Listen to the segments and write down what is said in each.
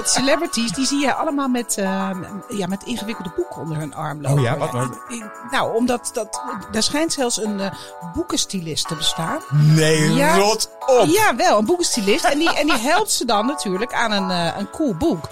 Want celebrities, die zie je allemaal met, uh, ja, met ingewikkelde boeken onder hun arm lopen. Oh ja, wat? wat? Nou, omdat dat, daar schijnt zelfs een uh, boekenstilist te bestaan. Nee, Ja. rot op. Ja, wel, een boekenstilist. En die, en die helpt ze dan natuurlijk aan een, uh, een cool boek.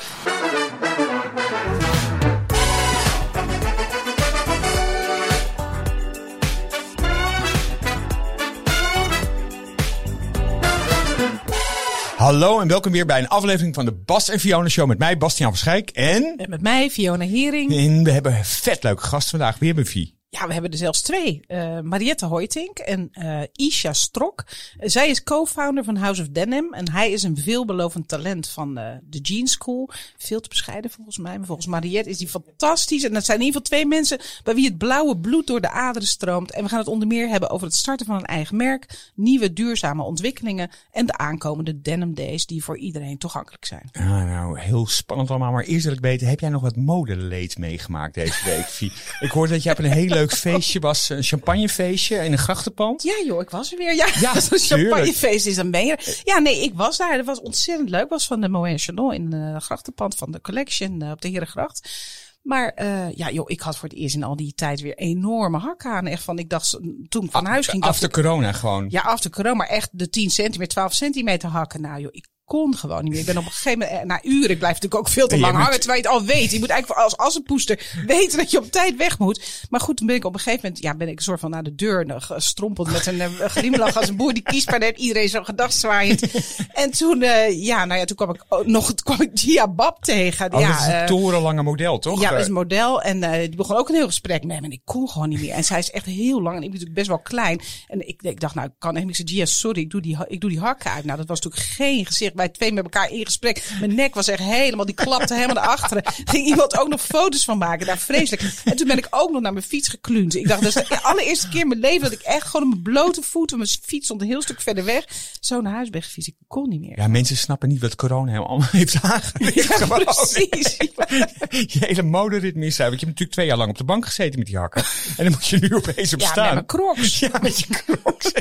Hallo en welkom weer bij een aflevering van de Bas en Fiona Show met mij, Bastiaan van Schijk. En, En met mij, Fiona Hering. en we hebben een vet leuke gast vandaag. Wie hebben we, Vie? Ja, we hebben er zelfs twee. Uh, Mariette Hoytink en uh, Isha Strok. Zij is co-founder van House of Denim. En hij is een veelbelovend talent van uh, de Jean School. Veel te bescheiden volgens mij. Maar volgens Mariette is die fantastisch. En dat zijn in ieder geval twee mensen bij wie het blauwe bloed door de aderen stroomt. En we gaan het onder meer hebben over het starten van een eigen merk. Nieuwe duurzame ontwikkelingen. En de aankomende Denim Days die voor iedereen toegankelijk zijn. Ah, nou, heel spannend allemaal. Maar eerst wil ik weten, heb jij nog wat modeleed meegemaakt deze week, ik hoorde dat jij op een heel leuk feestje was. Een champagnefeestje in een grachtenpand. Ja joh, ik was er weer. Ja, Ja, champagnefeest is een meer. Ja, nee, ik was daar. Dat was ontzettend leuk. was van de Moët Chandon in de grachtenpand van de Collection uh, op de Herengracht. Maar uh, ja, joh, ik had voor het eerst in al die tijd weer enorme hakken aan. Echt van, ik dacht, toen ik van huis ging... After corona gewoon. Ja, after corona, maar echt de 10 centimeter, 12 centimeter hakken. Nou joh, ik kon gewoon niet meer. Ik ben op een gegeven moment, na uren, ik blijf natuurlijk ook veel te lang maar- hangen, terwijl je het al weet. Je moet eigenlijk als assenpoester weten dat je op tijd weg moet. Maar goed, toen ben ik op een gegeven moment, ja, ben ik een soort van naar de deur nog gestrompeld met een eh, glimlach als een boer die kiespijn heeft. Iedereen zo gedacht zwaaiend. En toen, uh, ja, nou ja, toen kwam ik ook nog, kwam ik Gia Bab tegen. Oh, ja, dat is een eh, torenlange model, toch? ja, dat is Eh, een model. En uh, die begon ook een heel gesprek met me. En ik kon gewoon niet meer. En zij is echt heel lang. En ik ben natuurlijk best wel klein. En ik, ik dacht, nou, ik kan echt niks. Ik zei, Gia, sorry, ik doe, die, ik doe die hakken uit. Nou, dat was natuurlijk geen gezicht. Wij twee met elkaar in gesprek. Mijn nek was echt helemaal, die klapte helemaal naar achteren. Ging iemand ook nog foto's van maken. Nou, vreselijk. En toen ben ik ook nog naar mijn fiets gekluund. Ik dacht, dat is de allereerste keer in mijn leven dat ik echt gewoon op mijn blote voeten, mijn fiets stond een heel stuk verder weg, zo naar huis ben gefietst. Ik kon niet meer. Ja, mensen snappen niet wat corona hem allemaal heeft aangericht. Ja, precies. Je hele moderitme is uit. Want je hebt natuurlijk twee jaar lang op de bank gezeten met die hakken. En dan moet je nu opeens op Ja, staan. met mijn crocs. Ja, met je crocs.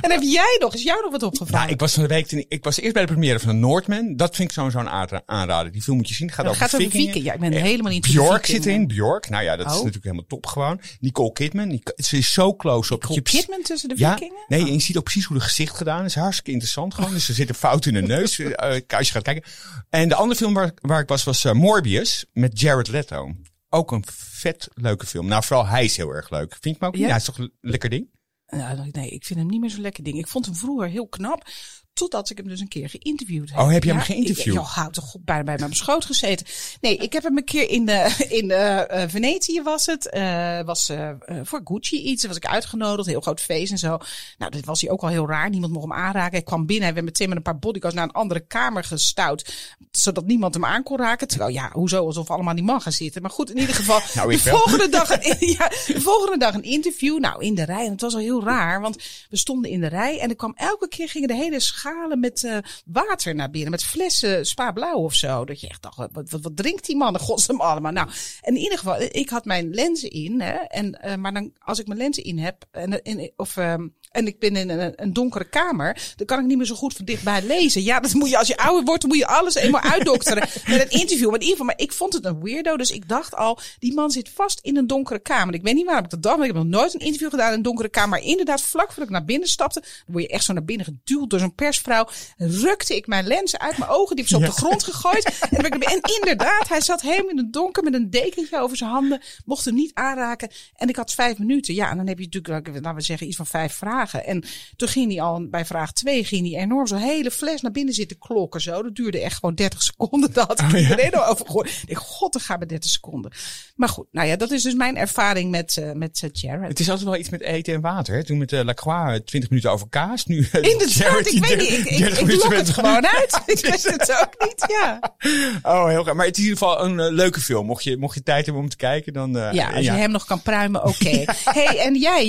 En heb jij nog, is jou nog wat opgevraagd? Nou, ik was van de week, ten- ik was eerst bij de première van de Noordman. Dat vind ik zo'n zo'n aanra- aanrader. Die film moet je zien. Gaat over gaat over. Viking. Ja, ik ben Eh, helemaal niet Bjork zit erin. Bjork. Nou ja, dat is Oh. natuurlijk helemaal top gewoon. Nicole Kidman. Die, ze is zo close op. Nicole Kidman tussen de Ja, vikingen? nee, en je ziet ook precies hoe de gezicht gedaan is. Hartstikke interessant gewoon. Dus er zit een fout in de neus. eh, als je gaat kijken. En de andere film waar, waar ik was, was eh, Morbius. Met Jared Leto. Ook een vet leuke film. Nou, vooral hij is heel erg leuk. Vind je hem ook? Ja? Ja, hij is toch een lekker ding? Nee, ik vind hem niet meer zo'n lekker ding. Ik vond hem vroeger heel knap. Totdat ik hem dus een keer geïnterviewd heb. Oh, heb je hem geïnterviewd? Ik, joh, houd toch bijna bij mijn schoot gezeten. Nee, ik heb hem een keer in, de, in eh, eh, Venetië was het. eh was eh, eh, voor Gucci iets. Was ik uitgenodigd. Heel groot feest en zo. Nou, dat was hij ook al heel raar. Niemand mocht hem aanraken. Ik kwam binnen. Hij werd meteen met een paar bodyguards naar een andere kamer gestout. Zodat niemand hem aan kon raken. Terwijl, ja, hoezo? Alsof allemaal die man gaan zitten. Maar goed, in ieder geval. Nou, de, volgende dag, een- ja, de volgende dag een interview. Nou, in de rij. En het was al heel raar. Want we stonden in de rij. En er kwam elke keer gingen de hele schalen met eh, water naar binnen. Met flessen spa blauw of zo. Dat je echt dacht, wat, wat, wat drinkt die man? Godsnaam allemaal. Nou, en in ieder geval, ik had mijn lenzen in. Hè, en, eh, maar dan, als ik mijn lenzen in heb. En, en, of, ehm, en ik ben in een, een donkere kamer. Dan kan ik niet meer zo goed van dichtbij lezen. Ja, dat moet je, als je ouder wordt, dan moet je alles eenmaal uitdokteren. met een interview. Maar in ieder geval, maar ik vond het een weirdo. Dus ik dacht al, die man zit vast in een donkere kamer. Ik weet niet waarom ik dat dacht. Maar ik heb nog nooit een interview gedaan in een donkere kamer. Maar inderdaad, vlak voordat ik naar binnen stapte. Dan word je echt zo naar binnen geduwd door zo'n persvrouw. Rukte ik mijn lenzen uit mijn ogen. Die heb ik zo op de grond gegooid. En, ik en inderdaad, hij zat helemaal in het donker met een dekentje over zijn handen. Mocht hem niet aanraken. En ik had vijf minuten. Ja, en dan heb je natuurlijk, laten we zeggen, iets van vijf vragen. En toen ging hij al bij vraag twee, ging hij enorm zo'n hele fles naar binnen zitten klokken zo. Dat duurde echt gewoon 30 seconden. Dat had ik Oh, ja. al over gehoord. Ik dacht, god, dat gaat bij 30 seconden. Maar goed, nou ja, dat is dus mijn ervaring met, eh met eh, Jared. Het is altijd wel iets met eten en water. Hè? Toen met uh, Lacroix eh, 20 minuten over kaas. Nu eh, Inderdaad, ik weet niet. 30 Ik, ik, 30 ik minuten lok met- het gewoon uit. Ik wist het ook niet, ja. Oh, heel graag. Maar het is in ieder geval een eh, leuke film. Mocht je, mocht je tijd hebben om te kijken, dan... eh, Ja, als je hem nog kan pruimen, oké. hey, en jij,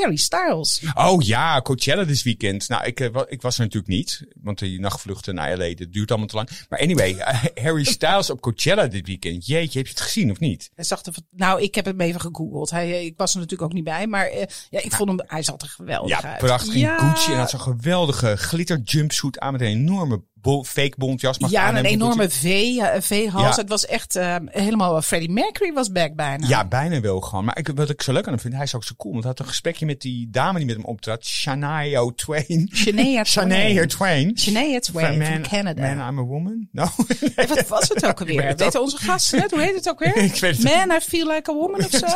Harry Styles. Oh ja, Coachella dit weekend. Nou, ik, eh, ik was er natuurlijk niet. Want die nachtvluchten naar LA, dat duurt allemaal te lang. Maar anyway, eh, Harry Styles op Coachella dit weekend. Jeetje, heb je het gezien of niet? Hij zag er, nou, ik heb hem even gegoogeld. Hij, eh, ik was er natuurlijk ook niet bij, maar ja, ik vond hem, hij zat er geweldig Ja, uit. prachtig in Ja. Gucci. En had zo'n geweldige glitter jumpsuit aan met een enorme bo- fake bontjas mag Ja, en een aannemen. enorme V, eh, V-hals. Ja. Het was echt eh, helemaal... Freddie Mercury was back bijna. Ja, bijna wel gewoon. Maar ik, wat ik zo leuk aan hem vind, hij is ook zo cool. Want hij had een gesprekje met die dame die met hem optrad. Shania Twain. Shania Shania Twain. Twain. Shania Twain Van van Canada. Man, I'm a woman? No. Wat was het ook weet alweer? het Weten onze gasten het? Hoe heet het ook weer? Ik weet het Man, I feel like a woman of zo?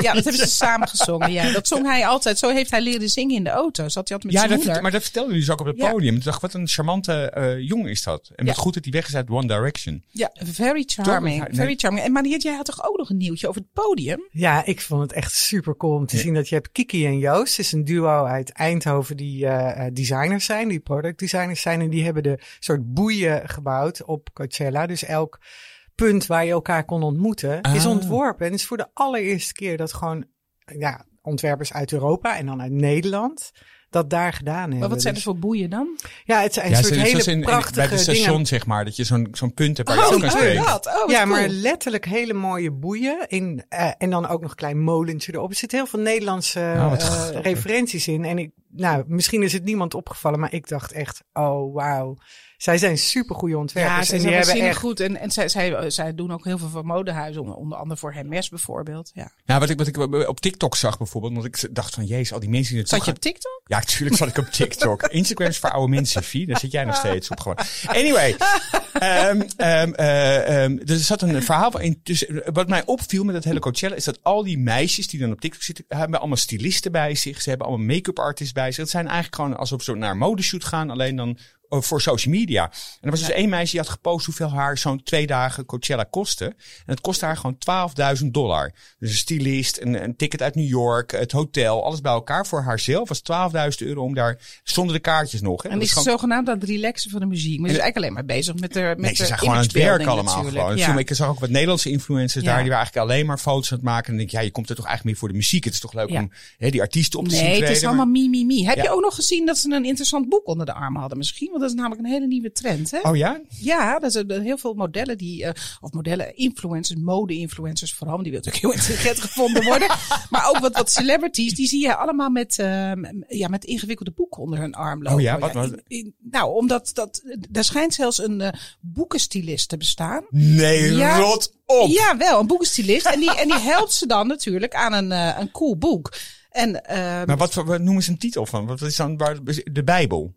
Ja, dat hebben ze samen gezongen. Ja, dat zong hij altijd. Zo heeft hij leren zingen in de auto. Zat hij altijd met ja, zijn dat, moeder. maar dat vertelde hij dus ook op het Ja. podium. Ik dacht, wat een charmante eh, jongen is dat. En Ja. goed dat hij weg is uit One Direction. Ja, very charming. Toch? Nee. Very charming. En Mariette, jij had toch ook nog een nieuwtje over het podium? Ja, ik vond het echt super cool om te zien dat je hebt Kiki en Joost. Het is een duo uit Eindhoven die eh, eh, designers zijn, die product designers zijn. En die hebben de soort boeien gebouwd op Coachella. Dus elk punt waar je elkaar kon ontmoeten is Ah. ontworpen. En het is voor de allereerste keer dat gewoon ja, ontwerpers uit Europa en dan uit Nederland dat daar gedaan hebben. Maar wat zijn er Dus- voor boeien dan? Ja, het zijn een Ja, soort hele in- prachtige bij het station, dingen. zeg maar. Dat je zo'n zo'n punt hebt waar je kan oh, spreken. dat. Oh, wat Ja, maar letterlijk hele mooie boeien. In, eh, en dan ook nog een klein molentje erop. Er zitten heel veel Nederlandse Oh, wat eh, referenties in. En ik, nou, misschien is het niemand opgevallen, maar ik dacht echt, oh wauw. Zij zijn super goede ontwerpers. Ja, ze zijn waanzinnig echt. goed. En, en zij, zij, zij doen ook heel veel voor modehuizen. Onder, onder andere voor Hermes bijvoorbeeld. Ja. Nou, wat ik, wat ik op TikTok zag bijvoorbeeld. Want ik dacht van, jezus, al die mensen die het Zat je op TikTok? Ja, tuurlijk zat ik op TikTok. Instagram is voor oude mensen, Vie. Daar zit jij nog steeds op gewoon. Anyway. ehm, ehm, eh, ehm, er zat een verhaal in. Dus wat mij opviel met het hele Coachella is dat al die meisjes die dan op TikTok zitten, hebben allemaal stylisten bij zich. Ze hebben allemaal make-up artists Het zijn eigenlijk gewoon alsof ze naar een modeshoot gaan, alleen dan voor social media. En er was dus één meisje die had gepost hoeveel haar zo'n twee dagen Coachella kostte. En het kostte haar gewoon 12.000 dollar. Dus een stylist, een, een ticket uit New York, het hotel, alles bij elkaar. Voor haarzelf was 12.000 euro om daar, zonder de kaartjes nog. Hè. En Dat is gewoon- zogenaamd aan het relaxen van de muziek. Maar ze is eigenlijk alleen maar bezig met de met Nee, ze zijn gewoon aan het werk allemaal natuurlijk. gewoon. Ja. Ik zag ook wat Nederlandse influencers Ja. daar, die waren eigenlijk alleen maar foto's aan het maken. En dan denk ik, ja, je komt er toch eigenlijk meer voor de muziek. Het is toch leuk Ja. om hè, die artiesten op te zien Nee, het is maar- allemaal mi, mi, mi. Heb je ook nog gezien dat ze een interessant boek onder de arm hadden misschien? Want dat is namelijk een hele nieuwe trend, hè? Oh ja? Ja, dat zijn heel veel modellen die, eh, of modellen, influencers, mode-influencers vooral, die wil natuurlijk heel intelligent gevonden worden. maar ook wat, wat celebrities, die zie je allemaal met, eh, ja, met ingewikkelde boeken onder hun arm lopen. Oh ja, wat- wat? in- in- nou, omdat dat, er schijnt zelfs een eh boekenstilist te bestaan. Nee, Ja. rot op. Ja, wel, een boekenstilist. en, die, en die helpt ze dan natuurlijk aan een, een cool boek. En, eh, Maar wat, wat noemen ze een titel van? Wat is dan waar, de Bijbel?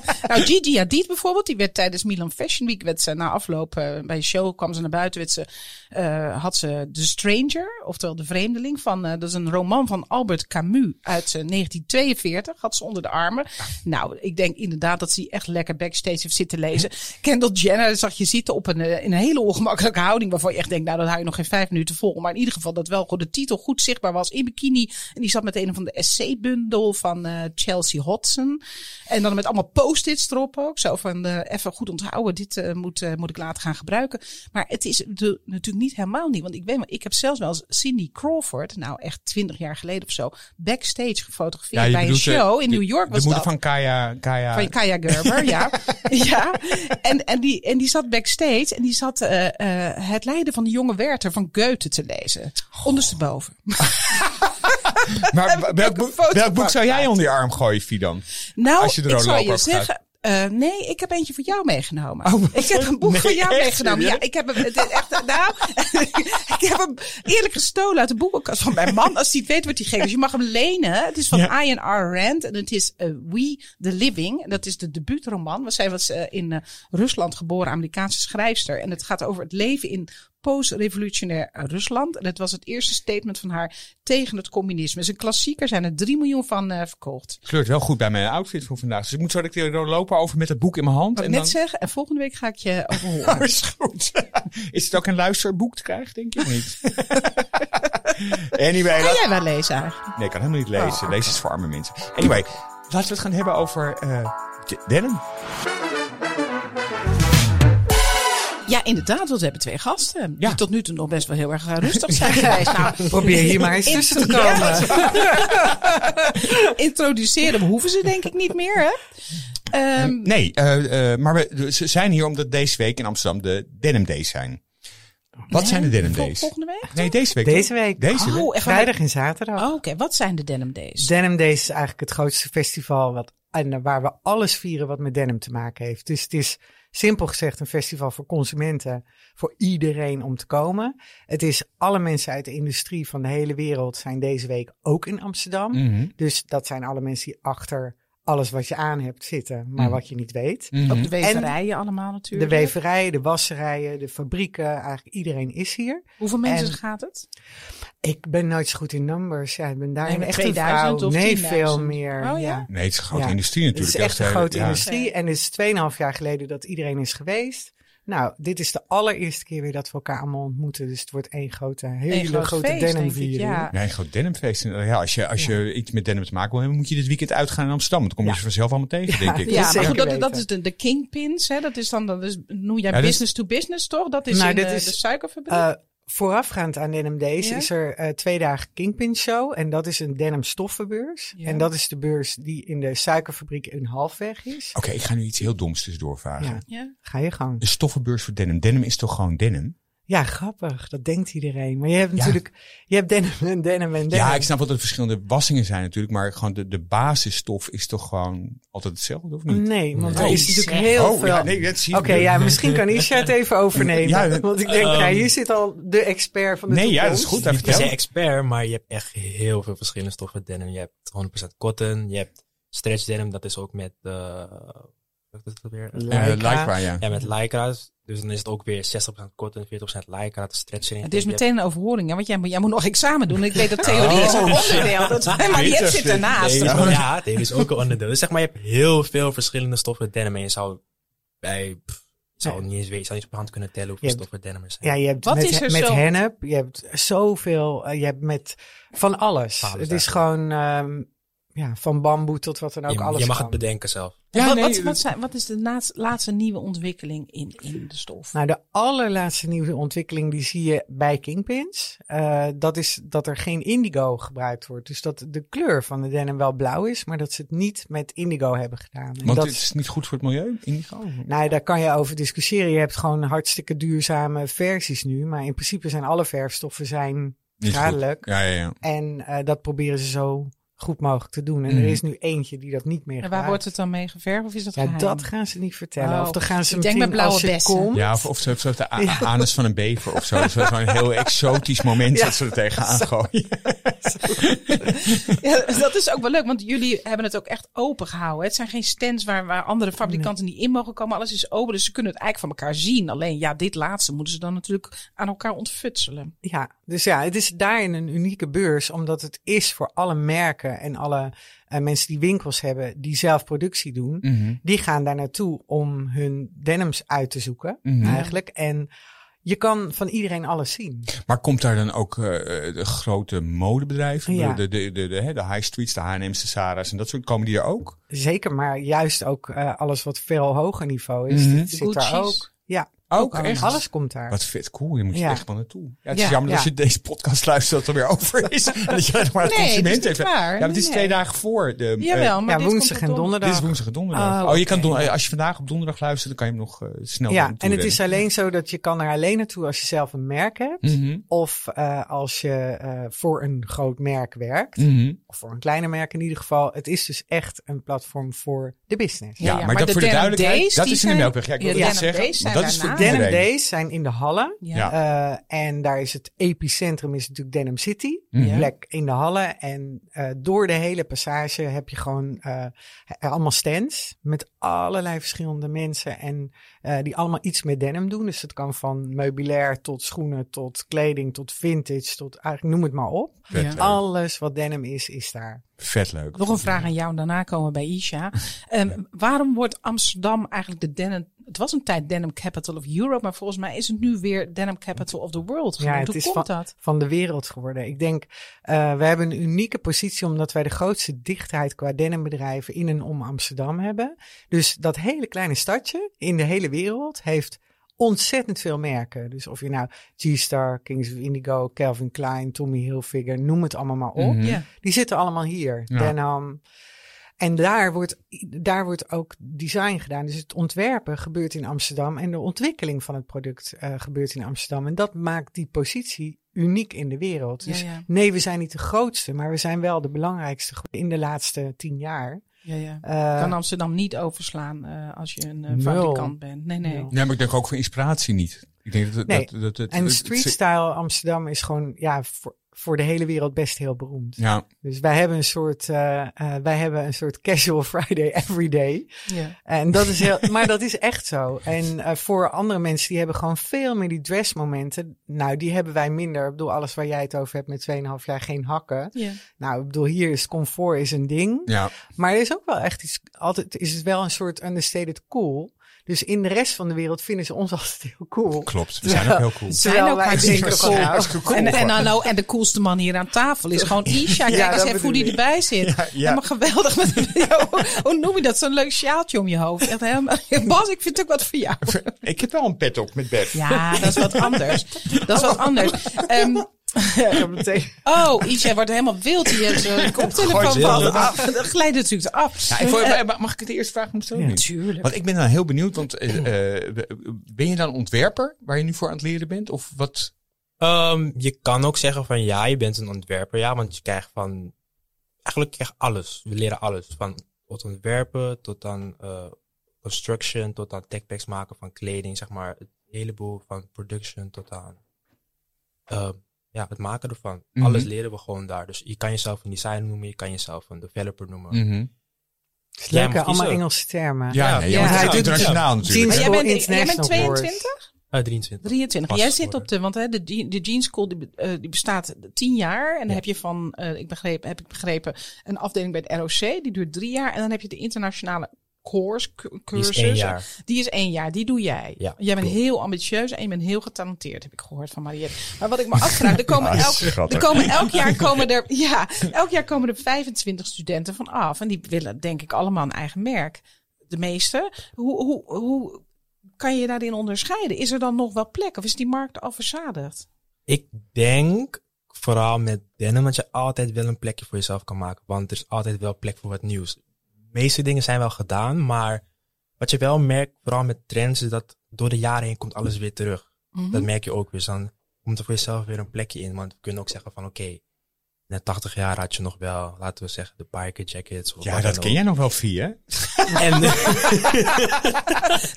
Nou, Gigi Hadid bijvoorbeeld, die werd tijdens Milan Fashion Week, werd ze na afloop eh, bij een show, kwam ze naar buiten, ze, eh, had ze The Stranger, oftewel De Vreemdeling, van, eh, dat is een roman van Albert Camus uit eh, 1942, had ze onder de armen. Nou, ik denk inderdaad dat ze echt lekker backstage heeft zitten lezen. Kendall Jenner zag je zitten op een, in een hele ongemakkelijke houding, waarvan je echt denkt, nou, dat hou je nog geen vijf minuten vol. Maar in ieder geval dat wel de titel goed zichtbaar was in bikini. En die zat met een van de essay-bundel van Chelsea Hodson. En dan met allemaal post-its erop ook. Zo van eh, even goed onthouden, dit eh, moet, eh, moet ik later gaan gebruiken. Maar het is de, natuurlijk niet helemaal niet. Want ik weet wel, ik heb zelfs wel eens Cindy Crawford, nou echt twintig jaar geleden of zo, backstage gefotografeerd bij een de- show in de- New York. De Was moeder dat. van Kaya. Kaya Van Kaya Gerber, ja. ja. En, en, die, en die zat backstage en die zat het lijden van de jonge Werther van Goethe te lezen. Ondersteboven. maar welk, boek- welk zou jij onder je arm gooien, Fidan? Nou, Als je de ik loper je zeggen. Eh, nee, ik heb eentje voor jou meegenomen. Oh, ik heb een boek nee, voor jou echt meegenomen. Ja, ik heb hem het is echt. Nou, ik heb hem eerlijk gestolen uit de boekenkast van mijn man. Als hij het weet, wordt hij gek. Dus je mag hem lenen. Het is van Ja. Ian R. Rand en het is eh, We the Living. En dat is de debuutroman. Zij was eh, in eh, Rusland geboren Amerikaanse schrijfster. En het gaat over het leven in post-revolutionair Rusland. En het was het eerste statement van haar tegen het communisme. Het is een klassieker, zijn er 3 miljoen van eh, verkocht. Kleurt wel goed bij mijn outfit voor vandaag. Dus ik moet zo dat ik lopen over met het boek in mijn hand. Wat en ik dan... net zeggen. En volgende week ga ik je overhoren. Oh, is goed. Is het ook een luisterboek te krijgen, denk je? Of niet? anyway. Kan laat- jij wel lezen eigenlijk? Nee, ik kan helemaal niet lezen. Oh. Lezen is voor arme mensen. Anyway, laten we het gaan hebben over de- denim. Ja, inderdaad, want we hebben twee gasten. Ja. Die tot nu toe nog best wel heel erg rustig zijn geweest. Nou, Probeer hier maar eens tussen te komen. introduceren hoeven ze denk ik niet meer, hè? Ehm, Nee, eh, eh, maar we ze zijn hier omdat deze week in Amsterdam de Denim Days zijn. Wat zijn de Denim Days? volgende week? Nee, deze week. Deze week. Deze week. Oh, echt Vrijdag en zaterdag. Oh, Oké, wat zijn de Denim Days? Denim Days is eigenlijk het grootste festival wat en eh, waar we alles vieren wat met denim te maken heeft. Dus het is simpel gezegd een festival voor consumenten, voor iedereen om te komen. Het is alle mensen uit de industrie van de hele wereld zijn deze week ook in Amsterdam. Mhm. Dus dat zijn alle mensen die achter alles wat je aan hebt zitten, maar Mhm. wat je niet weet. Mhm. Ook de weverijen allemaal De natuurlijk. weverijen, de wasserijen, de fabrieken, eigenlijk iedereen is hier. Hoeveel mensen En- gaat het? Ik ben nooit zo goed in numbers. Ja, ik ben daar Nee, echt 2000 een vrouw. of nee, 10.000? veel meer. Oh, ja? Nee, het is een grote Ja. industrie Het natuurlijk. is echt een grote ja. industrie. En het is 2,5 jaar geleden dat iedereen is geweest. Nou, dit is de allereerste keer weer dat we elkaar allemaal ontmoeten. Dus het wordt één grote, hele Een groot grote feest, denk ik, denimviering. ja. Nee, een groot denimfeest. Ja, als je, als je iets met denim te maken wil hebben, moet je dit weekend uitgaan in Amsterdam. Dan kom je Ja. ze vanzelf allemaal tegen, Ja, denk ik. Ja, Ja, maar goed, dat, dat is de, de kingpins. Hè? Dat is dan, dat is, noem jij Ja, dat is- business to business, toch? Dat is Nou, in dit de, is, de suikerfabriek. Eh, voorafgaand aan Denim Days Ja? is er eh, twee dagen Kingpin Show. En dat is een denim stoffenbeurs. Ja. En dat is de beurs die in de suikerfabriek in Halfweg is. Oké, ik ga nu iets heel doms tussendoor vragen. Ja, ja. ga je gang. De stoffenbeurs voor denim. Denim is toch gewoon denim? Ja, grappig. Dat denkt iedereen. Maar je hebt Ja. natuurlijk, je hebt denim en denim en denim. Ja, ik snap wel dat er verschillende wassingen zijn natuurlijk. Maar gewoon de, de basisstof is toch gewoon altijd hetzelfde, of niet? Nee, want Nee. er is natuurlijk Zeg. heel oh, veel... ja, nee, dat zie Oké, ja, misschien kan Isha het even overnemen. Ja, dat- want ik denk, ja, hier zit al de expert van de Nee, ja, dat is goed. Even Je bent expert, maar je hebt echt heel veel verschillende stoffen denim. Je hebt 100% cotton, je hebt stretch denim, dat is ook met, eh wat is het weer? Lycra. Eh, Lycra, ja. Ja, met lycra. Dus dan is het ook weer 60% cotton, 40% lycra, de stretch erin. Het is meteen een overhoring, hè? want jij, moet- jij moet nog examen doen. Ik weet dat theorie is een Oh. onderdeel. Dat, maar die zit ernaast. Ja, Ja. dit is ook een onderdeel. Dus zeg maar, je hebt heel veel verschillende stoffen denim. En je zou bij, pff, zou niet eens weten, je zou niet op hand kunnen tellen hoeveel stoffen denim er zijn. Ja, je hebt Wat met, is er met zo- hennep, je hebt zoveel, eh, je hebt met van alles. Alles het is eigenlijk. gewoon, ehm, ja, van bamboe tot wat dan ook je, alles je mag kan. het bedenken zelf. Ja, wat, nee, wat, zijn, wat is de naast- laatste nieuwe ontwikkeling in, in de stof? Nou, de allerlaatste nieuwe ontwikkeling die zie je bij Kingpins. Eh, dat is dat er geen indigo gebruikt wordt. Dus dat de kleur van de denim wel blauw is, maar dat ze het niet met indigo hebben gedaan. En Want dat, het is niet goed voor het milieu, indigo? Nou, daar kan je over discussiëren. Je hebt gewoon hartstikke duurzame versies nu. Maar in principe zijn alle verfstoffen zijn schadelijk. Ja, ja, ja. En eh, dat proberen ze zo goed mogelijk te doen. En Mhm. er is nu eentje die dat niet meer En waar gebruikt. wordt het dan mee geverfd of is dat Ja, geheim? dat gaan ze niet vertellen. Oh, Of dan gaan ze ik denk meteen met blauwe als bessen. komt. Ja, of, of zo, zo de Ja. anus van een bever of zo. Dat is zo'n heel exotisch moment Ja. dat ze er tegenaan gooien. Ja, dat is ook wel leuk, want jullie hebben het ook echt open gehouden. Het zijn geen stands waar, waar andere fabrikanten niet in mogen komen. Alles is open, dus ze kunnen het eigenlijk van elkaar zien. Alleen ja, dit laatste moeten ze dan natuurlijk aan elkaar ontfutselen. Ja, dus ja, het is daarin een unieke beurs, omdat het is voor alle merken en alle eh, mensen die winkels hebben die zelf productie doen. Mhm. Die gaan daar naartoe om hun denims uit te zoeken, Mhm. eigenlijk. En je kan van iedereen alles zien. Maar komt daar dan ook eh, de grote modebedrijven, Ja. de, de, de, de, hè, de high streets, de H&M's, de Sarah's en dat soort, komen die er ook? Zeker, maar juist ook eh, alles wat veel hoger niveau is, Mhm. dat zit daar ook. Ja, Ook, echt? alles komt daar. Wat vet cool, je moet je Ja. echt wel naartoe. Ja, het is Ja, jammer dat je deze podcast luistert dat het er weer over is. en dat je alleen maar het Nee, dat is consument heeft. Ja, maar het is Nee. twee dagen voor de... eh, Jawel, maar ja, dit woensdag komt en donderdag. dit is woensdag en donderdag. Oh, Oh, je kan don- als je vandaag op donderdag luistert, dan kan je hem nog eh, snel Ja, en het is alleen zo dat je kan er alleen naartoe als je zelf een merk hebt. Mhm, Of eh, als je eh, voor een groot merk werkt. mhm. Of voor een kleiner merk in ieder geval. Het is dus echt een platform voor de business. Ja, Ja, maar, maar dat de voor de duidelijkheid, dat is in de Melkweg. Ja, ik Ja, wil Denim zeggen, dat is voor. Denim. Days zijn in de Hallen. Ja. Eh, en daar is het epicentrum is natuurlijk Denim City. Die plek in de Hallen. En eh, door de hele passage heb je gewoon eh, allemaal stands. Met allerlei verschillende mensen. En eh, die allemaal iets met denim doen. Dus het kan van meubilair tot schoenen, tot kleding, tot vintage. Tot eigenlijk noem het maar op. Ja. Alles wat denim is, is daar. Vet leuk. Nog een vraag aan jou en daarna komen we bij Isha. Ehm, waarom wordt Amsterdam eigenlijk de denim... Het was een tijd Denim Capital of Europe, maar volgens mij is het nu weer Denim Capital of the World Ja, het Hoe is komt van- dat? van de wereld geworden. Ik denk, eh we hebben een unieke positie omdat wij de grootste dichtheid qua denimbedrijven in en om Amsterdam hebben. Dus dat hele kleine stadje in de hele wereld heeft ontzettend veel merken. Dus of je nou G-Star, Kings of Indigo, Calvin Klein, Tommy Hilfiger, noem het allemaal maar op. Mhm. Die zitten allemaal hier. Ja. Denham. En daar wordt, daar wordt ook design gedaan. Dus het ontwerpen gebeurt in Amsterdam en de ontwikkeling van het product eh, gebeurt in Amsterdam. En dat maakt die positie uniek in de wereld. Dus ja. nee, we zijn niet de grootste, maar we zijn wel de belangrijkste in de laatste tien jaar. Ja, ja. Eh, kan Amsterdam niet overslaan eh, als je een fabrikant bent. Nee, nee. Nee, maar ik denk ook voor inspiratie niet. Ik denk dat, Nee. dat, en Amsterdam is gewoon ja, voor, voor de hele wereld best heel beroemd. Ja, Dus wij hebben een soort, eh, eh, wij hebben een soort casual Friday every day. Ja. En dat is heel, maar dat is echt zo. En eh, voor andere mensen, die hebben gewoon veel meer die dressmomenten. Nou, die hebben wij minder. Ik bedoel, alles waar jij het over hebt met 2,5 jaar geen hakken. Ja. Nou, ik bedoel, hier is comfort is een ding. ja. Maar er is ook wel echt iets, altijd is het wel een soort understated cool. Dus in de rest van de wereld vinden ze ons altijd heel cool. klopt. We zijn ook heel cool. zijn Terwijl ook hartstikke cool. nou. En, en, hallo, en de coolste man hier aan tafel is gewoon Isha. Kijk Ja, eens even hoe die erbij zit. Ja, ja. Helemaal geweldig. Met, hoe, hoe noem je dat? Zo'n leuk sjaaltje om je hoofd. Echt helemaal, Bas, ik vind het ook wat voor jou. Ik heb wel een pet op met Bert. Ja, dat is wat anders. Dat is wat anders. Ehm, Ja, meteen. oh, Isha wordt helemaal wild. Die heeft zijn koptelefoon af. Dat glijdt natuurlijk af. Ja, ik vond- maar mag ik het eerst vragen om zo Ja? Natuurlijk. Want ik ben dan heel benieuwd, want eh, eh, ben je dan ontwerper waar je nu voor aan het leren bent? Of wat? Ehm, je kan ook zeggen van ja, je bent een ontwerper, ja, want je krijgt van eigenlijk krijg alles. We leren alles, van tot ontwerpen tot aan eh, construction, tot aan techpacks maken van kleding, zeg maar, het heleboel van production tot aan ehm, ja, het maken ervan. Mhm. Alles leren we gewoon daar. Dus je kan jezelf een designer noemen, je kan jezelf een developer noemen. Mhm. Mag allemaal. Engelse termen. Ja, Ja, nee, ja. internationaal natuurlijk. Maar jij bent, jij bent International 22? Eh, 23. 23. Pas Jij zit op de, want hè, de, de Jeans School die, eh, die bestaat 10 jaar. En dan Ja. heb je van, eh, ik begreep, heb ik begrepen, een afdeling bij het ROC. Die duurt drie jaar. En dan heb je de internationale course, Die cursus. is één jaar. Die is één jaar. Die doe jij. Ja, jij bent heel ambitieus en je bent heel getalenteerd, heb ik gehoord van Mariette. Maar wat ik me afvraag, er komen, elk, er komen elk jaar komen er, ja, elk jaar komen er 25 studenten van af. En die willen denk ik allemaal een eigen merk. De meeste. Hoe, hoe, hoe kan je je daarin onderscheiden? Is er dan nog wel plek of is die markt al verzadigd? Ik denk vooral met denim dat je altijd wel een plekje voor jezelf kan maken. Want er is altijd wel plek voor wat nieuws. De meeste dingen zijn wel gedaan, maar wat je wel merkt, vooral met trends, is dat door de jaren heen komt alles weer terug. Mhm. Dat merk je ook weer. Dus dan komt er voor jezelf weer een plekje in. Want we kunnen ook zeggen van oké, net 80 jaar had je nog wel, laten we zeggen, de biker jackets. Of Ja, dat ken ook. jij nog wel via. hè? En,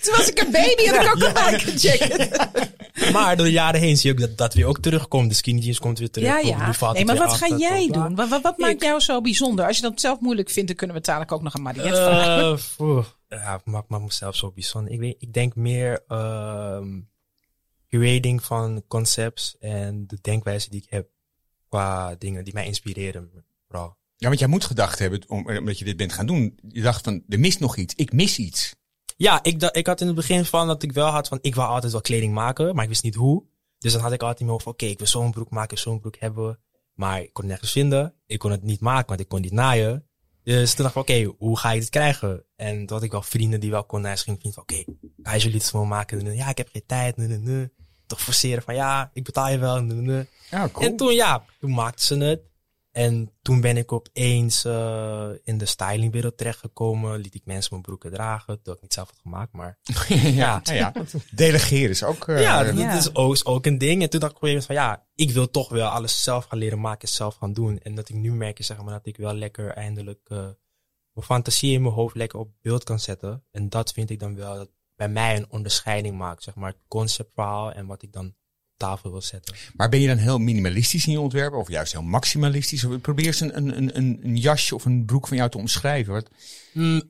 Toen was ik een baby had ik ook een biker jacket. maar door de jaren heen zie je ook dat dat weer ook terugkomt. De skinny jeans komt weer terug. Ja, ja. Nee, maar weer wat af, ga jij doen? Wat, wat, wat maakt Ik- jou zo bijzonder? Als je dat zelf moeilijk vindt, dan kunnen we dadelijk ook nog aan Mariette vragen. Eh, poeh. ja, maakt maakt mezelf zo bijzonder. Ik, weet, ik denk meer ehm curating van concepts en de denkwijze die ik heb qua dingen die mij inspireren. Vooral. Ja, want jij moet gedacht hebben, om, omdat je dit bent gaan doen. Je dacht van, er mist nog iets. Ik mis iets. Ja, ik, ik had in het begin van dat ik wel had van ik wil altijd wel kleding maken, maar ik wist niet hoe. Dus dan had ik altijd in mijn hoofd van oké, ik wil zo'n broek maken, zo'n broek hebben. Maar ik kon het nergens vinden. Ik kon het niet maken, want ik kon niet naaien. Dus toen dacht ik, oké, hoe ga ik dit krijgen? En toen had ik wel vrienden die wel konden. Hij ging vriend van, oké, ga je jullie het gewoon maken? Ja, ik heb geen tijd. Nee, nee, nee. Toch forceren van, ja, ik betaal je wel. Nee, nee. Ja, cool. En toen, ja, toen maakten ze het. En toen ben ik opeens uh, in de stylingwereld terechtgekomen. Liet ik mensen mijn broeken dragen. Dat ik niet zelf had gemaakt, maar... ja, ja, ja. Delegeren is ook... Uh, ja, dat Ja. is ook, is ook een ding. En toen dacht ik op een gegeven moment van, ja, ik wil toch wel alles zelf gaan leren maken. Zelf gaan doen. En dat ik nu merk, is, zeg maar, dat ik wel lekker eindelijk uh, mijn fantasie in mijn hoofd lekker op beeld kan zetten. En dat vind ik dan wel dat bij mij een onderscheiding maakt. Zeg maar, het conceptverhaal en wat ik dan tafel wil zetten. Maar ben je dan heel minimalistisch in je ontwerpen of juist heel maximalistisch? Of probeer eens een, een, een, een jasje of een broek van jou te omschrijven. Wat? Mm,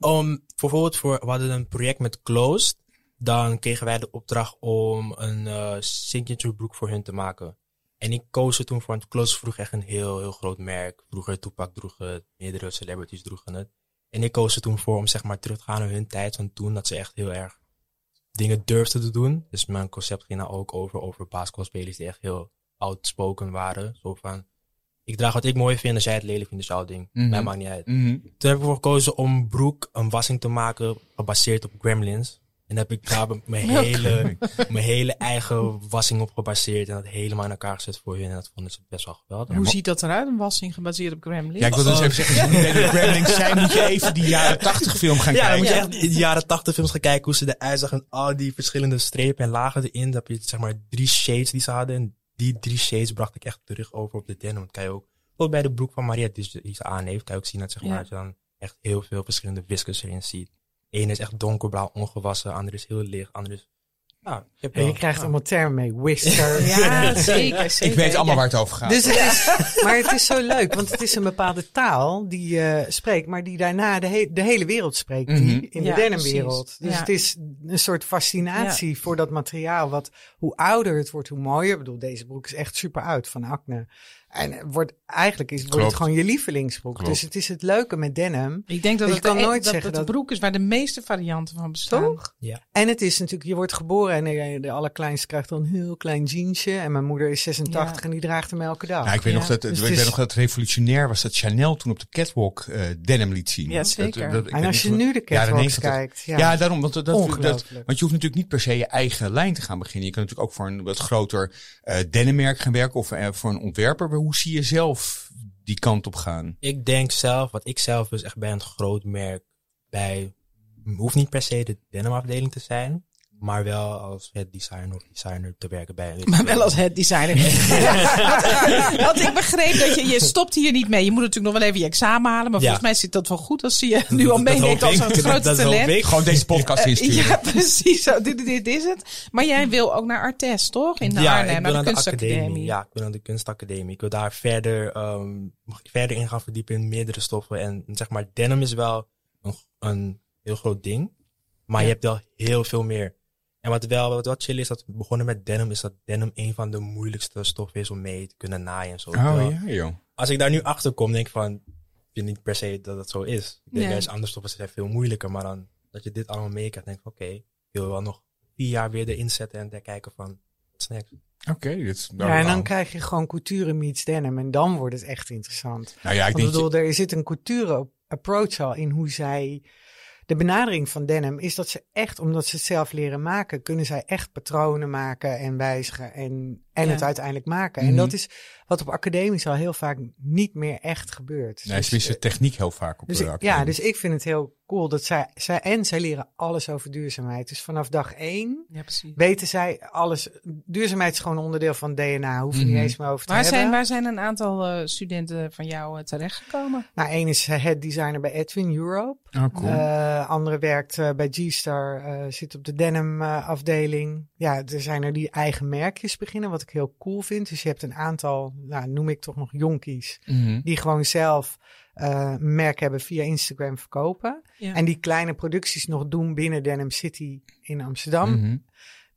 bijvoorbeeld voor, we hadden een project met Closed. Dan kregen wij de opdracht om een uh, signature broek voor hun te maken. En ik koos er toen voor, want Closed vroeg echt een heel, heel groot merk. Vroeger Tupac droeg het, meerdere celebrities droegen het. En ik koos er toen voor om zeg maar terug te gaan naar hun tijd van toen, dat ze echt heel erg dingen durfden te doen. Dus mijn concept ging nou ook over, over basketbalspelers die echt heel outspoken waren. Zo van, ik draag wat ik mooi vind, als jij het lelijk vindt, jouw ding. Mhm. Mij maakt niet uit. Mm -hmm. Toen heb ik ervoor gekozen om broek een wassing te maken, gebaseerd op Gremlins. En heb ik daar mijn hele, mijn hele eigen wassing op gebaseerd en dat helemaal in elkaar gezet voor hun. En dat vonden ze best wel geweldig. Hoe ziet dat eruit, een wassing gebaseerd op Gremlins? Ja, ik wil dus even zeggen, als je de Gremlins zijn, moet je even die jaren 80 film gaan ja, kijken. moet je echt in de jaren 80 films gaan kijken hoe ze eruit zag en al die verschillende strepen en lagen erin. Dan heb je zeg maar drie shades die ze hadden. En die drie shades bracht ik echt terug over op de denim. Dat kan je ook, ook bij de broek van Mariette die ze, aan heeft, kan je ook zien dat zeg maar, Ja. je dan echt heel veel verschillende whiskers erin ziet. Eén is echt donkerblauw, ongewassen, ander is heel licht, ander is... Nou, je krijgt allemaal termen mee. Whisker. Ja, zeker, zeker. Ik weet allemaal Ja. waar het over gaat. Dus het is, maar het is zo leuk, want het is een bepaalde taal die je spreekt, maar die daarna de, he- de hele wereld spreekt, die Mhm. in Ja, de denimwereld. precies. Dus Ja. het is een soort fascinatie voor dat materiaal. Wat, hoe ouder het wordt, hoe mooier. Ik bedoel, deze broek is echt super oud van Acne. En het wordt, eigenlijk is, wordt het gewoon je lievelingsbroek. Klopt. Dus het is het leuke met denim. Ik denk dat Je het kan de- nooit dat zeggen het de dat- broek is waar de meeste varianten van bestaan. Toch? Ja. En het is natuurlijk, je wordt geboren en de, allerkleinste krijgt dan een heel klein jeansje. En mijn moeder is 86 Ja. en die draagt hem elke dag. Ja, ik weet, Ja. nog dat, Dus ik het weet is- nog dat het revolutionair was dat Chanel toen op de catwalk eh, denim liet zien. Ja, zeker. Dat- dat- ik en als je nu de ik het- kijkt. Ja, Ja, daarom. Want, dat, want je hoeft natuurlijk niet per se je eigen lijn te gaan beginnen. Je kan natuurlijk ook voor een wat groter eh denimmerk gaan werken of eh, voor een ontwerper. Hoe zie je zelf die kant op gaan? Ik denk zelf, wat ik zelf dus echt bij een groot merk, bij, hoeft niet per se de denimafdeling te zijn, maar wel als het designer of designer te werken bij. Maar wel als head designer. want, want ik begreep dat je, je stopt hier niet mee. Je moet natuurlijk nog wel even je examen halen. Maar Ja. volgens mij zit dat wel goed als je je nu al meeneemt als een hoop talent. Gewoon deze podcast insturen. Ja, precies. Zo, dit, dit is het. Maar jij wil ook naar Artes, toch? In de ja, Arnhem, naar de academie. kunstacademie. Ja, ik wil aan de kunstacademie. Ik wil daar verder, ehm, mag ik verder in gaan verdiepen in meerdere stoffen. En zeg maar, denim is wel een, een heel groot ding. Maar Ja. je hebt wel heel veel meer. En wat wel wat, wat chill is, dat we begonnen met denim, is dat denim een van de moeilijkste stoffen is om mee te kunnen naaien en zo. Oh Terwijl, ja, joh. Als ik daar nu achter kom, denk ik van, ik vind niet per se dat het zo is. Ik denk Nee. juist andere stoffen zijn veel moeilijker. Maar dan, dat je dit allemaal meekrijgt, denk ik van, oké, ik wil wel nog vier jaar weer erin zetten en daar kijken van, next? Oké, dit is- Ja, en dan krijg je gewoon couture meets denim. En dan wordt het echt interessant. nou ja, ik Want denk... bedoel, er zit een couture approach al in hoe zij... De benadering van denim is dat ze echt, omdat ze het zelf leren maken, kunnen zij echt patronen maken en wijzigen en, en Ja. het uiteindelijk maken. Mhm. En dat is wat op academisch al heel vaak niet meer echt gebeurt. Nee, Dus, ze wisten techniek heel vaak op Dus de ik, ja, dus ik vind het heel cool dat zij, zij en zij leren alles over duurzaamheid. Dus vanaf dag één Ja, precies. weten zij alles. Duurzaamheid is gewoon onderdeel van DNA. Hoeven we Mhm. niet eens meer over te Waar hebben. zijn, waar zijn een aantal eh, studenten van jou uh, terechtgekomen? Nou, één is eh, head designer bij Edwin Europe. Oh, cool. Eh, andere werkt eh, bij G-Star, eh, zit op de denim eh, afdeling. Ja, er zijn er die eigen merkjes beginnen, wat ik heel cool vind. Dus je hebt een aantal, nou, noem ik toch nog jonkies, Mhm. die gewoon zelf eh, een merk hebben via Instagram verkopen. Ja. En die kleine producties nog doen binnen Denim City in Amsterdam. Mhm.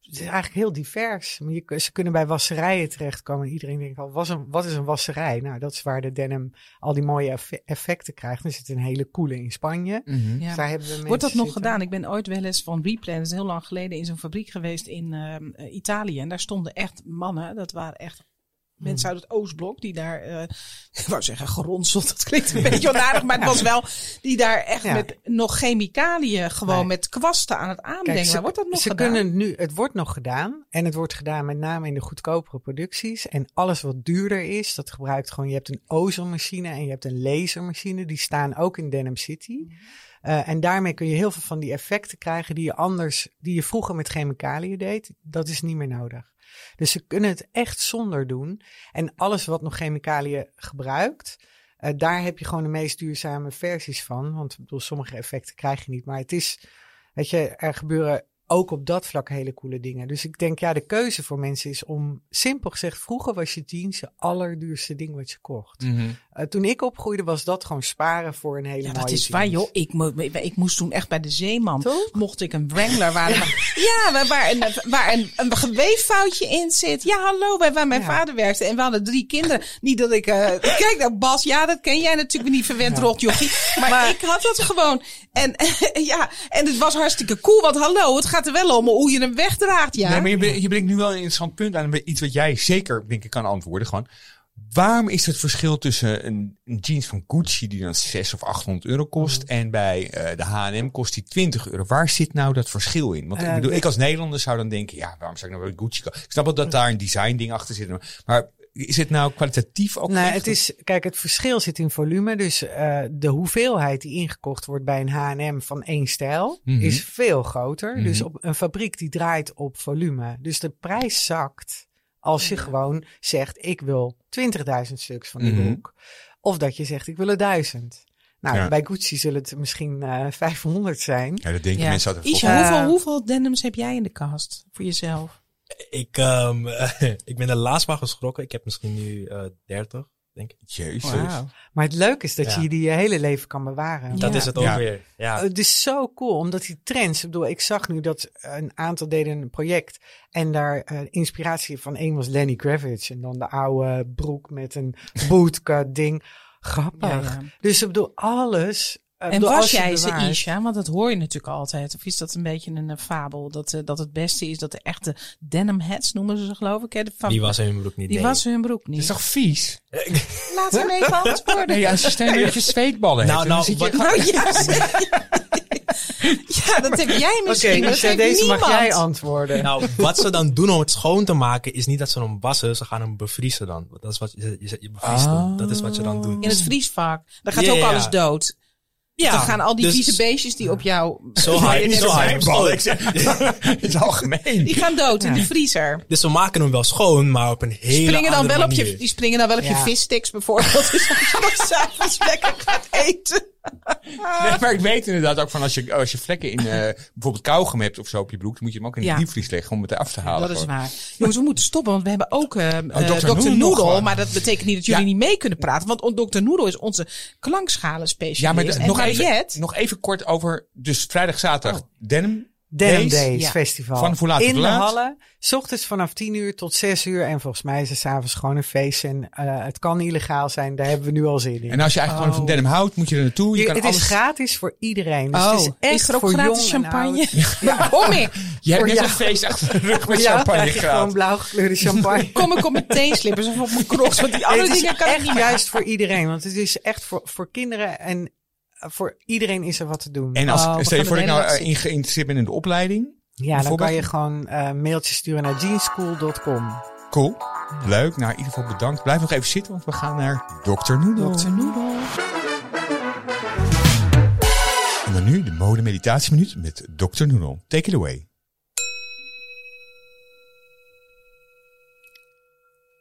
Het is eigenlijk heel divers. Maar je, ze kunnen bij wasserijen terechtkomen. Iedereen denkt al, wat is, een, wat is een wasserij? Nou, dat is waar de denim al die mooie effe- effecten krijgt. Er zit een hele coole in Spanje. Mhm. Ja. Daar hebben we Wordt dat nog zitten. gedaan? Ik ben ooit wel eens van Replan, dat is heel lang geleden, in zo'n fabriek geweest in ehm, eh, Italië. En daar stonden echt mannen, dat waren echt mensen uit het Oostblok, die daar, eh, ik wou zeggen geronseld, dat klinkt een beetje onaardig, maar het was wel, die daar echt Ja. met nog chemicaliën, gewoon Nee. met kwasten aan het aanbrengen. wordt dat nog ze gedaan? kunnen nu, het wordt nog gedaan. En het wordt gedaan met name in de goedkopere producties. En alles wat duurder is, dat gebruikt gewoon. Je hebt een ozonmachine en je hebt een lasermachine. Die staan ook in Denim City. Eh, en daarmee kun je heel veel van die effecten krijgen die je anders, die je vroeger met chemicaliën deed. Dat is niet meer nodig. Dus ze kunnen het echt zonder doen. En alles wat nog chemicaliën gebruikt, eh, daar heb je gewoon de meest duurzame versies van. Want ik bedoel, sommige effecten krijg je niet. Maar het is, weet je, er gebeuren ook op dat vlak hele coole dingen. Dus ik denk, ja, de keuze voor mensen is om, simpel gezegd, vroeger was je jeans je allerduurste ding wat je kocht. Mhm. Eh, toen ik opgroeide was dat gewoon sparen voor een hele Ja, mooie dat is jeans. waar joh. Ik, mo- ik moest toen echt bij de Zeeman. Toch? Mocht ik een Wrangler waar, ja, waar, waar, een, waar een, een geweeffoutje in zit. Ja, hallo, bij waar mijn Ja. vader werkte. En we hadden drie kinderen. Niet dat ik, eh, kijk nou Bas, ja, dat ken jij natuurlijk niet verwend rotjochie. Maar, ik had dat gewoon. En ja, en het was hartstikke cool. Want hallo, het gaat er wel om hoe je hem wegdraagt. Ja. Nee, maar je, brengt- je brengt nu wel een interessant punt aan. Iets wat jij zeker, denk ik, kan antwoorden. Gewoon, waarom is het verschil tussen een, een jeans van Gucci die dan 600 of 800 euro kost Mm. en bij eh, de H&M kost die 20 euro? Waar zit nou dat verschil in? Want ik Eh, bedoel, ik als Nederlander zou dan denken, ja, waarom zou ik nou bij Gucci kopen? Ik snap wel dat daar een design ding achter zit. Maar is het nou kwalitatief ook? Nee, echt? het is, kijk, het verschil zit in volume. Dus eh, de hoeveelheid die ingekocht wordt bij een H&M van één stijl Mhm. is veel groter. Mhm. Dus op een fabriek die draait op volume. Dus de prijs zakt als je gewoon zegt, ik wil 20.000 stuks van die Mhm. broek. Of dat je zegt, ik wil er duizend. Nou, Ja. bij Gucci zullen het misschien eh 500 zijn. Ja, dat denken Ja. mensen altijd. Isha, Eh, hoeveel, hoeveel denims heb jij in de kast voor jezelf? Ik, ehm, ik ben er laatst wel geschrokken. Ik heb misschien nu eh 30, denk ik. Jezus. Maar het leuke is dat Ja. je die je hele leven kan bewaren. Ja. Dat is het ook Ja. weer. Ja. Het is zo cool, omdat die trends, ik bedoel, ik zag nu dat een aantal deden een project en daar eh, inspiratie van één was Lenny Kravitz en dan de oude broek met een bootcut ding. Grappig. Ja, ja. Dus ik bedoel, alles. Eh, En was jij ze, Isha? Want dat hoor je natuurlijk altijd. Of is dat een beetje een eh, fabel? Dat, eh, dat het beste is dat de echte denim hats, noemen ze ze geloof ik. Hè? De Die was mijn broek niet. die nee. wassen hun broek Dat is niet. toch vies? Laat hem even antwoorden. Nee, als je steeds een beetje zweetballen Nou, hebt. nou, dan Nou ja, ja, dat heb jij Oké, misschien. Isha, heeft deze niemand. mag jij antwoorden. Nou, wat ze dan doen om het schoon te maken, is niet dat ze hem wassen, ze gaan hem bevriezen dan. Dat is wat je, je, je bevriest. Dat is wat je dan doet. In het vriesvak. Daar gaat Ja, ook ja. alles dood. Ja, dan gaan al die dus- vieze beestjes die op jou... Zo high, zo high. Ik zeg- Het is algemeen. Die gaan dood in Ja. de vriezer. Dus we maken hem wel schoon, maar op een hele Springen dan wel op je, die springen dan wel op je vissticks bijvoorbeeld. Dus als je s'avonds lekker gaat eten. Nee, maar ik weet inderdaad ook van als je, als je vlekken in eh, bijvoorbeeld kauwgom hebt of zo op je broek, dan moet je hem ook in de Ja. diepvries leggen om het eraf te halen. Dat is waar. Jongens, we moeten stoppen, want we hebben ook eh eh, Dr. Dr. Noodle. gewoon. Maar dat betekent niet dat jullie Ja. niet mee kunnen praten. Want Dr. Noodle is onze klankschalen specialist. Ja, maar nog, Mariette, nog even kort over, dus vrijdag, zaterdag, denim. Denim Days. Days Ja. Festival. Van hoe laat tot In de hallen. S ochtends vanaf 10 uur tot 6 uur. En volgens mij is het s'avonds gewoon een feest. En eh, het kan illegaal zijn. Daar hebben we nu al zin in. En als je eigenlijk gewoon Oh. van denim houdt, moet je er naartoe. Je Je- kan het alles... is gratis voor iedereen. Dus oh, het is echt is er ook voor gratis champagne? Ja. Kom ik. Je hebt voor net een feest achter de rug met Ja, champagne krijg je gewoon blauw gekleurde champagne. Kom ik op mijn teenslippers of op mijn crocs. Want die andere dingen kan ik echt niet juist voor iedereen. Want het is echt voor, voor kinderen en voor iedereen is er wat te doen. En als, Oh, stel je voor dat ik nou eh, in geïnteresseerd ben in de opleiding. ja, dan kan je gewoon eh mailtjes sturen naar jeanschool.com. Cool. Leuk. Nou, in ieder geval bedankt. Blijf nog even zitten, want we gaan naar Dr. Noodle. Dr. Noodle. En dan nu de mode meditatieminuut met Dr. Noodle. Take it away.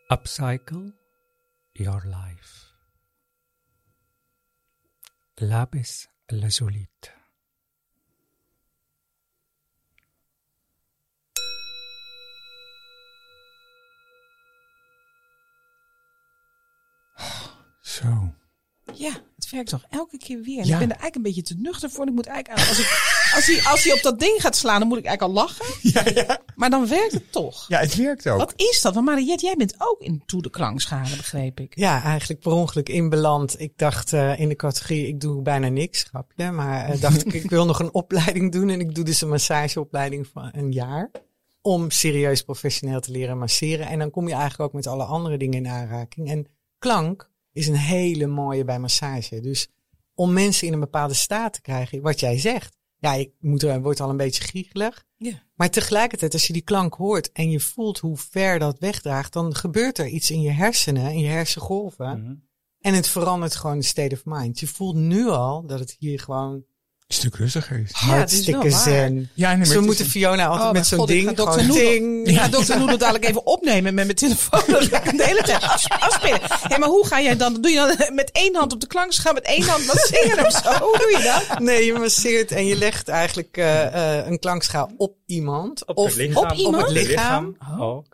Upcycle your life. Labis lazulite. So. Ja, het werkt toch elke keer weer. Ja. Ik ben er eigenlijk een beetje te nuchter voor. Ik moet eigenlijk, als, ik, als, hij, als hij op dat ding gaat slaan, dan moet ik eigenlijk al lachen. Ja, ja. Maar dan werkt het toch. ja, het werkt ook. Wat is dat? Want Mariette, jij bent ook in toe de klankschade, begreep ik. Ja, eigenlijk per ongeluk inbeland. Ik dacht eh, in de categorie, ik doe bijna niks, grapje. Maar eh, dacht ik, ik wil nog een opleiding doen. En ik doe dus een massageopleiding van een jaar. Om serieus professioneel te leren masseren. En dan kom je eigenlijk ook met alle andere dingen in aanraking. En klank is een hele mooie bij massage. Dus om mensen in een bepaalde staat te krijgen, wat jij zegt. Ja, ik moet er, wordt al een beetje giechelig. Ja. Maar tegelijkertijd, als je die klank hoort en je voelt hoe ver dat wegdraagt, dan gebeurt er iets in je hersenen, in je hersengolven. Mhm. En het verandert gewoon de state of mind. Je voelt nu al dat het hier gewoon Een stuk rustiger is. Ja, hartstikke waar. zen. Ja, nee, moeten Fiona altijd Oh, met zo'n ding ga Dr. Ik ga Dr. Noodle dadelijk even opnemen met mijn telefoon. Dat ik de hele tijd af- afspelen. Hé, maar hoe ga jij dan? Doe je dan met één hand op de klankschaal, met één hand wat zingen of zo? Hoe doe je dat? Nee, je masseert en je legt eigenlijk eh, eh, een klankschaal op iemand. Op of het lichaam. op iemand? het lichaam.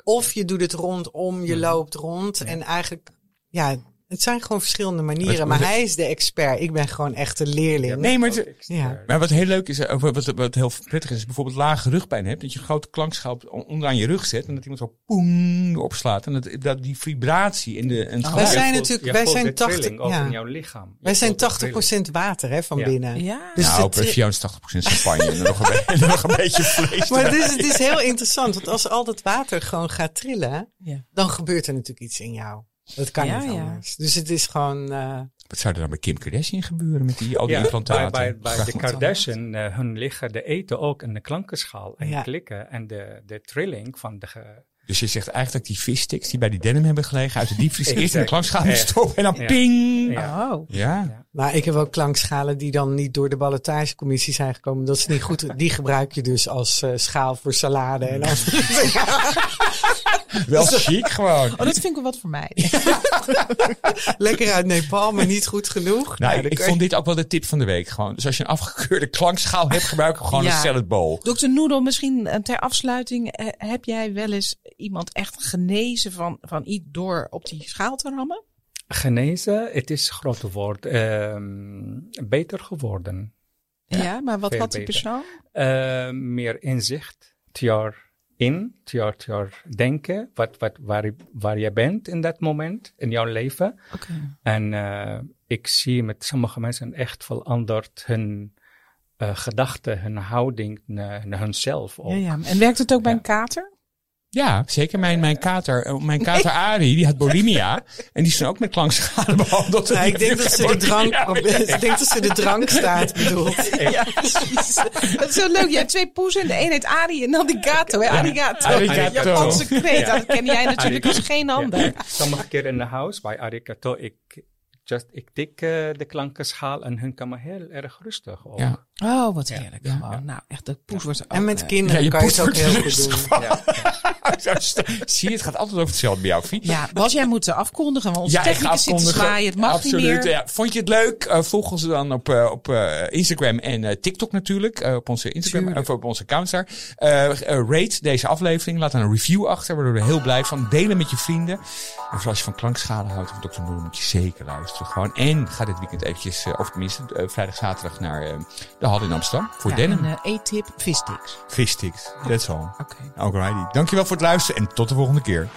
Of je doet het rondom, je loopt rond. En eigenlijk, ja, het zijn gewoon verschillende manieren. Maar hij is de expert. Ik ben gewoon echt een leerling. Nee, maar, het- Ja. maar wat heel leuk is, eh, wat, wat heel prettig is, is bijvoorbeeld lage rugpijn hebt. Dat je een grote klankschaal onderaan je rug zet. En dat iemand zo poeng erop slaat. En dat, dat die vibratie in de, en het Wij zijn voelt- natuurlijk- wij zijn de 80 trilling ook ja. in jouw lichaam. Je Wij zijn voelt de 80% water hè, van Ja. binnen. Ja. Dus nou, de Fiona is 80% champagne en nog een, en nog een beetje vlees. Maar het is, het is heel interessant, want als al dat water gewoon gaat trillen, Ja. dan gebeurt er natuurlijk iets in jou. Dat kan Ja, niet ja. anders. Dus het is gewoon, eh, Wat zou er dan bij Kim Kardashian gebeuren met die, al die Ja, implantaten? bij, bij, bij de Kardashian, eh, hun liggen, de eten ook in de klankenschaal en Ja. klikken. En de, de trilling van de, ge- Dus je zegt eigenlijk dat die vissticks die bij die denim hebben gelegen uit de diepvries eerst in de stoppen en dan Ja. ping. Ja. Oh. Ja. Maar ik heb ook klankschalen die dan niet door de ballotagecommissie zijn gekomen. Dat is niet goed. Die gebruik je dus als eh, schaal voor salade. En als... wel chic gewoon. Oh, dat vind ik wel wat voor mij. Lekker uit Nepal, maar niet goed genoeg. Nou, Nou, ik, vond dit ook wel de tip van de week. Gewoon. Dus als je een afgekeurde klankschaal hebt, gebruik gewoon Ja. een salad bowl. Dokter Noedel, misschien eh, ter afsluiting. eh, heb jij wel eens iemand echt genezen van, van iets door op die schaal te rammen? Genezen, het is een groot woord. Ehm, beter geworden. Ja, maar wat had die beter. persoon? Eh, meer inzicht. Het jaar in, het jaar denken. Wat, wat, waar, je- waar je bent in dat moment in jouw leven. Oké. En eh, ik zie met sommige mensen echt veranderd hun eh, gedachten, hun houding naar, naar hunzelf. ook. Ja, ja. En werkt het ook bij een kater? Ja, zeker. Mijn, mijn kater, eh, mijn kater Ari, die had bulimia. En die is dan ook met klankschade behandeld. Nou, Die ik denk dat ze de drank, ik denk dat ze de drank staat bedoelt. Ja, precies. Dat is zo leuk. Je hebt twee poezen. De een heet Ari en dan die gato. Hè? Arigato. Arigato. Japanse kreet. Ja. Dat ken jij natuurlijk als geen ander. Ja. Sommige keer in de huis bij Arigato, ik, just, ik tik eh, de klankenschaal en hun komen heel erg rustig op. Ja. Oh, wat heerlijk. Ja. Gewoon. Nou, echt de poes wordt ook, En met eh, kinderen Ja, je kan je het ook heel goed rustig doen. Ja, ja. Zie je, het gaat altijd over hetzelfde bij jou, Fie. Ja, Bas, jij moet eh, afkondigen. Want onze Ja, technicus zit te zwaaien. Het mag Absoluut. niet meer. Ja. Vond je het leuk? Eh, volg ons dan op, eh, op Instagram en TikTok natuurlijk. Op onze Instagram of op onze accounts daar. Rate deze aflevering. Laat dan een review achter. Worden we er heel blij van. Delen met je vrienden. En vooral als je van klankschade houdt of Dr. Noor, moet je zeker luisteren. Gewoon. En ga dit weekend eventjes, of tenminste vrijdag, zaterdag naar de Hal in Amsterdam. Voor Ja, denim. en E-tip, vissticks. Fishsticks. That's all. Oké. Alrighty. Dankjewel voor luisteren en tot de volgende keer.